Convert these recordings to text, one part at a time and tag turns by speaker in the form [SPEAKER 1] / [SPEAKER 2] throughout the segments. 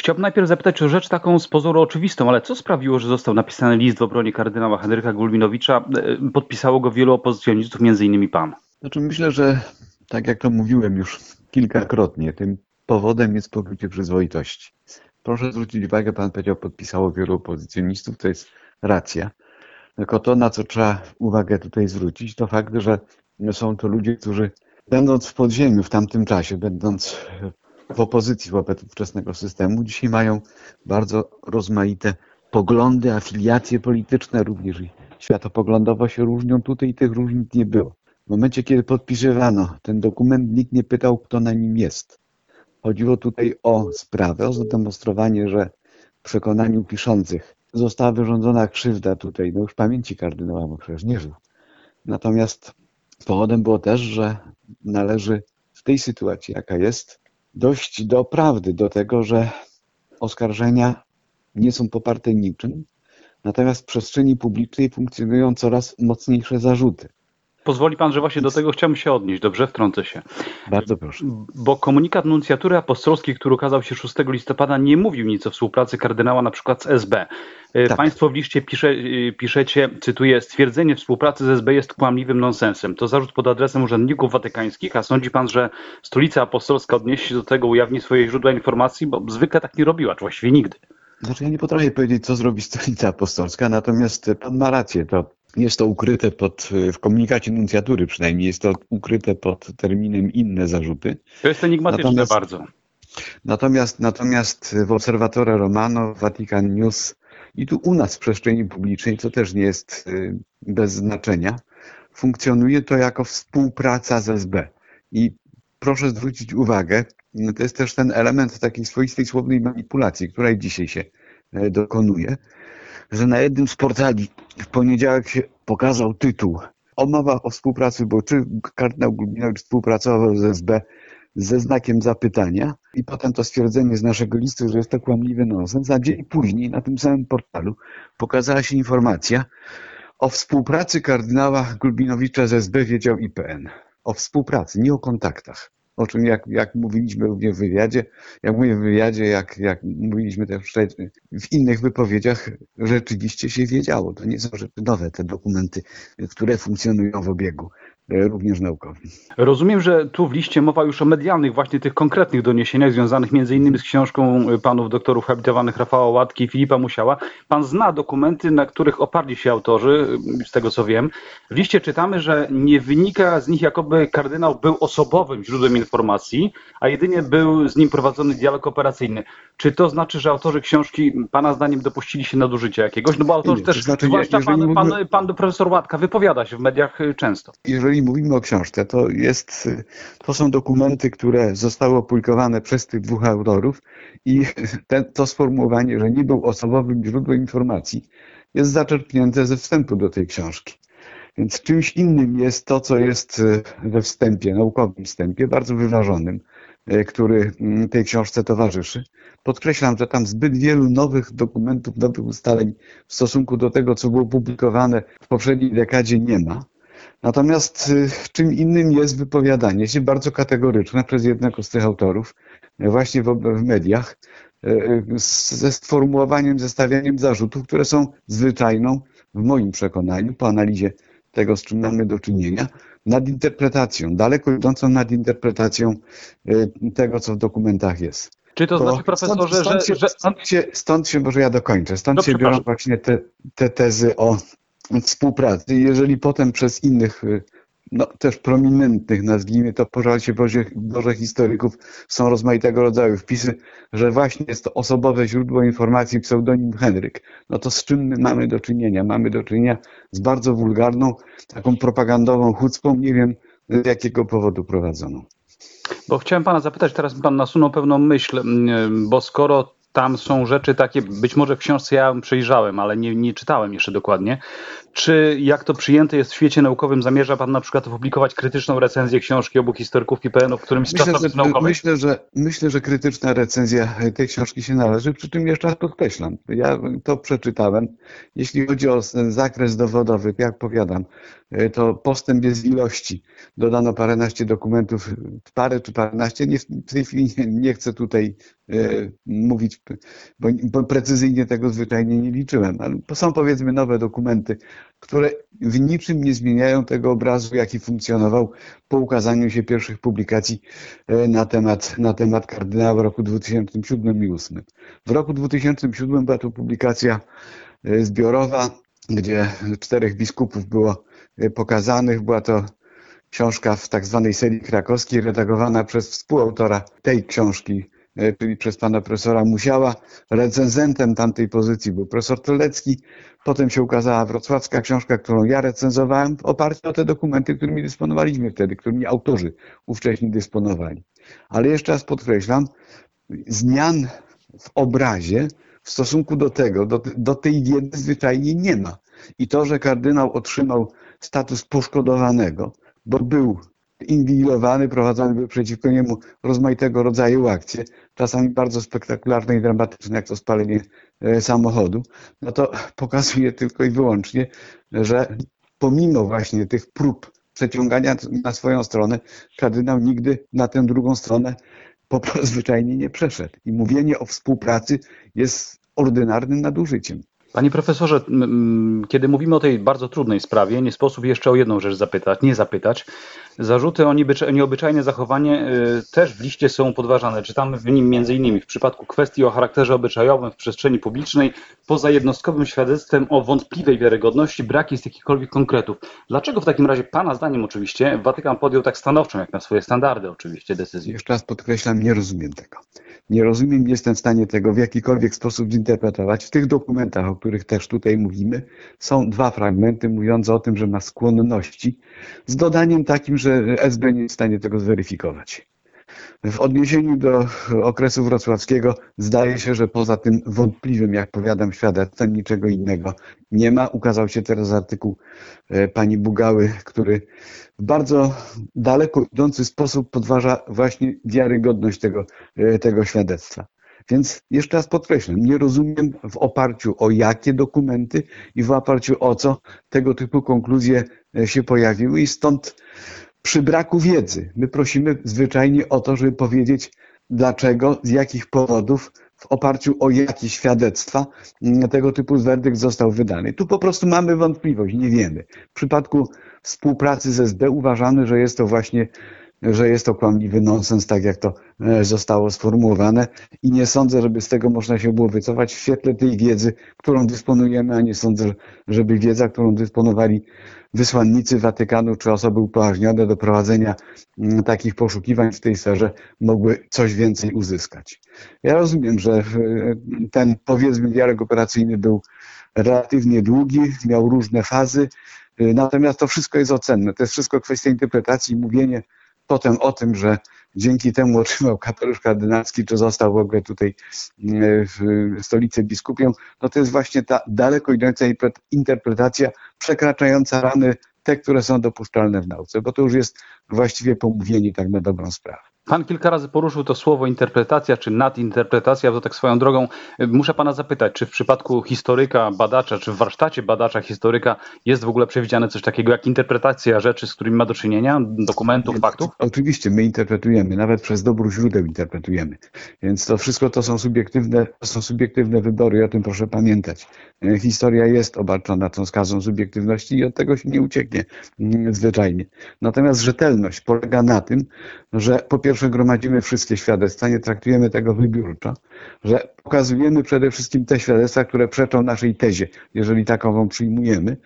[SPEAKER 1] Chciałbym najpierw zapytać o rzecz taką z pozoru oczywistą, ale co sprawiło, że został napisany list w obronie kardynała Henryka Gulbinowicza? E, podpisało go wielu opozycjonistów, między innymi pan.
[SPEAKER 2] Znaczy myślę, że tak jak to mówiłem już kilkakrotnie, tym powodem jest poczucie przyzwoitości. Proszę zwrócić uwagę, pan powiedział, podpisało wielu opozycjonistów, to jest racja. Tylko to, na co trzeba uwagę tutaj zwrócić, to fakt, że są to ludzie, którzy będąc w podziemiu w tamtym czasie, będąc w opozycji wobec ówczesnego systemu, dzisiaj mają bardzo rozmaite poglądy, afiliacje polityczne, również światopoglądowo się różnią. Tutaj tych różnic nie było. W momencie, kiedy podpisywano ten dokument, nikt nie pytał, kto na nim jest. Chodziło tutaj o sprawę, o zademonstrowanie, że w przekonaniu piszących została wyrządzona krzywda tutaj, no już pamięci kardynała, przecież nie żył. Natomiast powodem było też, że należy w tej sytuacji, jaka jest, dojść do prawdy, do tego, że oskarżenia nie są poparte niczym, natomiast w przestrzeni publicznej funkcjonują coraz mocniejsze zarzuty.
[SPEAKER 1] Pozwoli pan, że właśnie do tego chciałbym się odnieść. Dobrze, wtrącę się.
[SPEAKER 2] Bardzo proszę.
[SPEAKER 1] Bo komunikat nuncjatury apostolskiej, który ukazał się 6 listopada, nie mówił nic o współpracy kardynała na przykład z SB. E, tak. Państwo w liście pisze, e, piszecie, cytuję, stwierdzenie współpracy z SB jest kłamliwym nonsensem. To zarzut pod adresem urzędników watykańskich, a sądzi pan, że stolica apostolska odniesie się do tego, ujawni swoje źródła informacji, bo zwykle tak nie robiła, czy właściwie nigdy.
[SPEAKER 2] Znaczy ja nie potrafię powiedzieć, co zrobi stolica apostolska, natomiast pan ma rację, to jest to ukryte pod, w komunikacie nuncjatury przynajmniej, jest to ukryte pod terminem inne zarzuty.
[SPEAKER 1] To jest enigmatyczne natomiast, bardzo.
[SPEAKER 2] Natomiast, natomiast w Obserwatore Romano, Vatican News i tu u nas w przestrzeni publicznej, co też nie jest y, bez znaczenia, funkcjonuje to jako współpraca z SB. I proszę zwrócić uwagę, to jest też ten element takiej swoistej słownej manipulacji, której dzisiaj się e, dokonuje, że na jednym z portali w poniedziałek się pokazał tytuł o mowa o współpracy, bo czy kardynał Gulbinowicz współpracował z SB ze znakiem zapytania i potem to stwierdzenie z naszego listu, że jest to kłamliwy nonsens, a dzień później na tym samym portalu pokazała się informacja o współpracy kardynała Gulbinowicza z SB wiedział IPN. O współpracy, nie o kontaktach o czym jak, jak mówiliśmy również w wywiadzie, jak mówię w wywiadzie, jak, jak mówiliśmy też w innych wypowiedziach, rzeczywiście się wiedziało. To nie są rzeczy nowe, te dokumenty, które funkcjonują w obiegu. E, również naukowym.
[SPEAKER 1] Rozumiem, że tu w liście mowa już o medialnych, właśnie tych konkretnych doniesieniach związanych między innymi z książką panów doktorów habilitowanych Rafała Łatki i Filipa Musiała. Pan zna dokumenty, na których oparli się autorzy, z tego co wiem. W liście czytamy, że nie wynika z nich, jakoby kardynał był osobowym źródłem informacji, a jedynie był z nim prowadzony dialog operacyjny. Czy to znaczy, że autorzy książki, pana zdaniem, dopuścili się nadużycia jakiegoś? No bo autorzy nie, też, znaczy, zwłaszcza pan, pan, pan profesor Łatka, wypowiada się w mediach często.
[SPEAKER 2] Jeżeli jeżeli mówimy o książce, to, jest, to są dokumenty, które zostały opublikowane przez tych dwóch autorów i to sformułowanie, że nie był osobowym źródłem informacji, jest zaczerpnięte ze wstępu do tej książki. Więc czymś innym jest to, co jest we wstępie, naukowym wstępie, bardzo wyważonym, który tej książce towarzyszy. Podkreślam, że tam zbyt wielu nowych dokumentów, nowych ustaleń w stosunku do tego, co było publikowane w poprzedniej dekadzie nie ma. Natomiast y, czym innym jest wypowiadanie się bardzo kategoryczne przez jednego z tych autorów, y, właśnie w, w mediach, y, ze sformułowaniem, zestawianiem zarzutów, które są zwyczajną, w moim przekonaniu, po analizie tego, z czym mamy do czynienia, nadinterpretacją, daleko idącą nadinterpretacją tego, co w dokumentach jest.
[SPEAKER 1] Czy to, to znaczy, profesorze, stąd, stąd
[SPEAKER 2] że,
[SPEAKER 1] się,
[SPEAKER 2] Stąd się, stąd się, może ja dokończę, stąd no, się biorą właśnie te, te tezy o współpracy. Jeżeli potem przez innych, y, no, też prominentnych, nazwijmy to, pożarcie Boże, Boże historyków, są rozmaitego rodzaju wpisy, że właśnie jest to osobowe źródło informacji, pseudonim Henryk, no to z czym my mamy do czynienia? Mamy do czynienia z bardzo wulgarną, taką propagandową chucpą, nie wiem z jakiego powodu prowadzoną.
[SPEAKER 1] Bo chciałem pana zapytać, teraz pan nasunął pewną myśl, bo skoro tam są rzeczy takie, być może w książce ja przejrzałem, ale nie, nie czytałem jeszcze dokładnie, Czy jak to przyjęte jest w świecie naukowym, zamierza pan na przykład opublikować krytyczną recenzję książki obu historyków IPN-u w którymś z
[SPEAKER 2] Myślę,
[SPEAKER 1] czasopism naukowych?
[SPEAKER 2] myślę, że, myślę, że krytyczna recenzja tej książki się należy, przy czym jeszcze raz podkreślam, ja to przeczytałem. Jeśli chodzi o ten zakres dowodowy, jak powiadam, y, to postęp jest w ilości. Dodano paręnaście dokumentów, parę czy paręnaście, nie, w tej chwili nie, nie chcę tutaj y, mówić, bo, bo precyzyjnie tego zwyczajnie nie liczyłem, ale są powiedzmy nowe dokumenty, które w niczym nie zmieniają tego obrazu, jaki funkcjonował po ukazaniu się pierwszych publikacji e, na temat, na temat kardynała w roku 2007 i 2008. W roku 2007 była to publikacja e, zbiorowa, gdzie czterech biskupów było e, pokazanych. Była to książka w tak zwanej serii krakowskiej, redagowana przez współautora tej książki, przez pana profesora Musiała. Recenzentem tamtej pozycji był profesor Telecki. Potem się ukazała wrocławska książka, którą ja recenzowałem w oparciu o te dokumenty, którymi dysponowaliśmy wtedy, którymi autorzy ówcześni dysponowali. Ale jeszcze raz podkreślam, zmian w obrazie w stosunku do tego, do, do tej wiedzy zwyczajnie nie ma. I to, że kardynał otrzymał status poszkodowanego, bo był inwigilowany, prowadzone były przeciwko niemu rozmaitego rodzaju akcje, czasami bardzo spektakularne i dramatyczne, jak to spalenie e, samochodu, no to pokazuje tylko i wyłącznie, że pomimo właśnie tych prób przeciągania na swoją stronę, kardynał nigdy na tę drugą stronę po prostu zwyczajnie nie przeszedł. I mówienie o współpracy jest ordynarnym nadużyciem.
[SPEAKER 1] Panie profesorze, kiedy mówimy o tej bardzo trudnej sprawie, nie sposób jeszcze o jedną rzecz zapytać, nie zapytać. Zarzuty o nieobyczajne zachowanie y, też w liście są podważane. Czytamy w nim innymi w przypadku kwestii o charakterze obyczajowym w przestrzeni publicznej, poza jednostkowym świadectwem o wątpliwej wiarygodności brak jest jakichkolwiek konkretów. Dlaczego w takim razie, Pana zdaniem oczywiście, Watykan podjął tak stanowczą, jak na swoje standardy oczywiście, decyzję?
[SPEAKER 2] Jeszcze raz podkreślam, nie rozumiem tego. Nie rozumiem, nie jestem w stanie tego w jakikolwiek sposób zinterpretować. W tych dokumentach, o których też tutaj mówimy, są dwa fragmenty mówiące o tym, że ma skłonności, z dodaniem takim, że SB nie jest w stanie tego zweryfikować. W odniesieniu do okresu wrocławskiego zdaje się, że poza tym wątpliwym, jak powiadam, świadectwem niczego innego nie ma. Ukazał się teraz artykuł e, pani Bugały, który w bardzo daleko idący sposób podważa właśnie wiarygodność tego, e, tego świadectwa. Więc jeszcze raz podkreślam, nie rozumiem w oparciu o jakie dokumenty i w oparciu o co tego typu konkluzje e, się pojawiły i stąd przy braku wiedzy my prosimy zwyczajnie o to, żeby powiedzieć dlaczego, z jakich powodów, w oparciu o jakie świadectwa tego typu werdykt został wydany. Tu po prostu mamy wątpliwość, nie wiemy. W przypadku współpracy z SB uważamy, że jest to właśnie że jest to kłamliwy nonsens, tak jak to e, zostało sformułowane i nie sądzę, żeby z tego można się było wycofać w świetle tej wiedzy, którą dysponujemy, a nie sądzę, żeby wiedza, którą dysponowali wysłannicy Watykanu czy osoby upoważnione do prowadzenia takich poszukiwań w tej sferze mogły coś więcej uzyskać. Ja rozumiem, że e, ten powiedzmy dialog operacyjny był relatywnie długi, miał różne fazy, e, natomiast to wszystko jest ocenne. To jest wszystko kwestia interpretacji mówienie potem o tym, że dzięki temu otrzymał kapelusz kardynalski, czy został w ogóle tutaj w stolicy biskupią, no to jest właśnie ta daleko idąca interpretacja przekraczająca ramy te, które są dopuszczalne w nauce, bo to już jest właściwie pomówienie tak na dobrą sprawę.
[SPEAKER 1] Pan kilka razy poruszył to słowo interpretacja czy nadinterpretacja, to tak swoją drogą muszę pana zapytać, czy w przypadku historyka, badacza, czy w warsztacie badacza, historyka jest w ogóle przewidziane coś takiego jak interpretacja rzeczy, z którymi ma do czynienia, dokumentów, faktów?
[SPEAKER 2] Oczywiście, my interpretujemy, nawet przez dobór źródeł interpretujemy. Więc to wszystko to są subiektywne, to są subiektywne wybory i o tym proszę pamiętać. Historia jest obarczona tą skazą subiektywności i od tego się nie ucieknie mm, zwyczajnie. Natomiast rzetelność polega na tym, że po pierwsze gromadzimy wszystkie świadectwa, nie traktujemy tego wybiórczo, że pokazujemy przede wszystkim te świadectwa, które przeczą naszej tezie, jeżeli takową przyjmujemy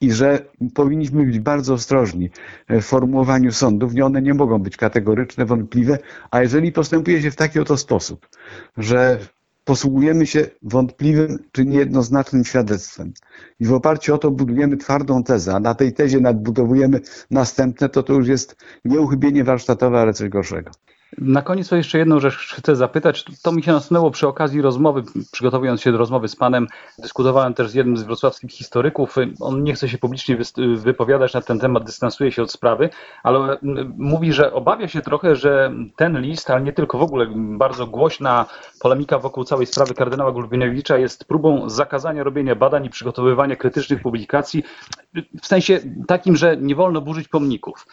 [SPEAKER 2] i że powinniśmy być bardzo ostrożni w formułowaniu sądów, nie one nie mogą być kategoryczne, wątpliwe, a jeżeli postępuje się w taki oto sposób, że posługujemy się wątpliwym czy niejednoznacznym świadectwem i w oparciu o to budujemy twardą tezę, a na tej tezie nadbudowujemy następne, to to już jest nie uchybienie warsztatowe, ale coś gorszego.
[SPEAKER 1] Na koniec to jeszcze jedną rzecz chcę zapytać. To mi się nasunęło przy okazji rozmowy, przygotowując się do rozmowy z panem. Dyskutowałem też z jednym z wrocławskich historyków. On nie chce się publicznie wypowiadać na ten temat, dystansuje się od sprawy, ale mm, mówi, że obawia się trochę, że ten list, ale nie tylko w ogóle, bardzo głośna polemika wokół całej sprawy kardynała Gulbinowicza jest próbą zakazania robienia badań i przygotowywania krytycznych publikacji w sensie takim, że nie wolno burzyć pomników.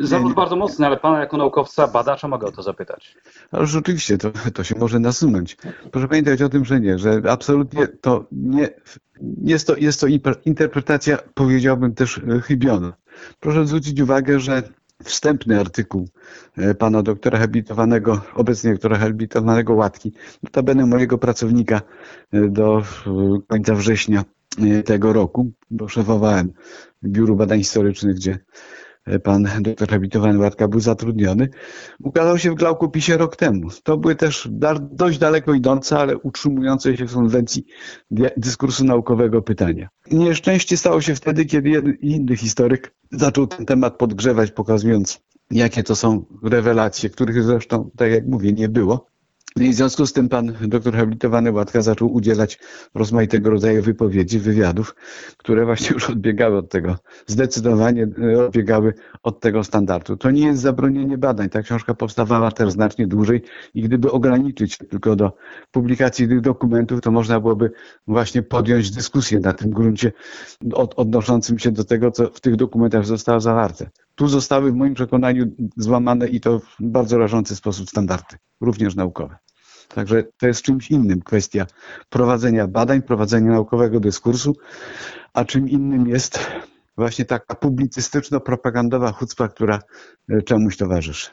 [SPEAKER 1] Zarzut
[SPEAKER 2] nie.
[SPEAKER 1] bardzo mocny, ale pana jako naukowca, badacza mogę o to zapytać.
[SPEAKER 2] Ale rzeczywiście to, to się może nasunąć. Proszę pamiętać o tym, że nie, że absolutnie to nie jest to, jest to interpretacja, powiedziałbym też e, chybiona. Proszę zwrócić uwagę, że wstępny artykuł e, pana doktora habilitowanego, obecnie doktora habilitowanego Łatki, notabene mojego pracownika e, do e, końca września e, tego roku, bo szefowałem Biuru Badań Historycznych, gdzie e, pan doktor habilitowany Łatka był zatrudniony, ukazał się w Glaukopisie rok temu. To były też dość daleko idące, ale utrzymujące się w konwencji dyskursu naukowego pytania. Nieszczęście stało się wtedy, kiedy jeden inny historyk zaczął ten temat podgrzewać, pokazując, jakie to są rewelacje, których zresztą, tak jak mówię, nie było. I w związku z tym pan doktor habilitowany Łatka zaczął udzielać rozmaitego rodzaju wypowiedzi, wywiadów, które właśnie już odbiegały od tego, zdecydowanie e, odbiegały od tego standardu. To nie jest zabronienie badań. Ta książka powstawała też znacznie dłużej i gdyby ograniczyć tylko do publikacji tych dokumentów, to można byłoby właśnie podjąć dyskusję na tym gruncie od, odnoszącym się do tego, co w tych dokumentach zostało zawarte. Tu zostały w moim przekonaniu złamane i to w bardzo rażący sposób standardy, również naukowe. Także to jest czymś innym kwestia prowadzenia badań, prowadzenia naukowego dyskursu, a czym innym jest właśnie taka publicystyczno-propagandowa chucpa, która e, czemuś towarzyszy.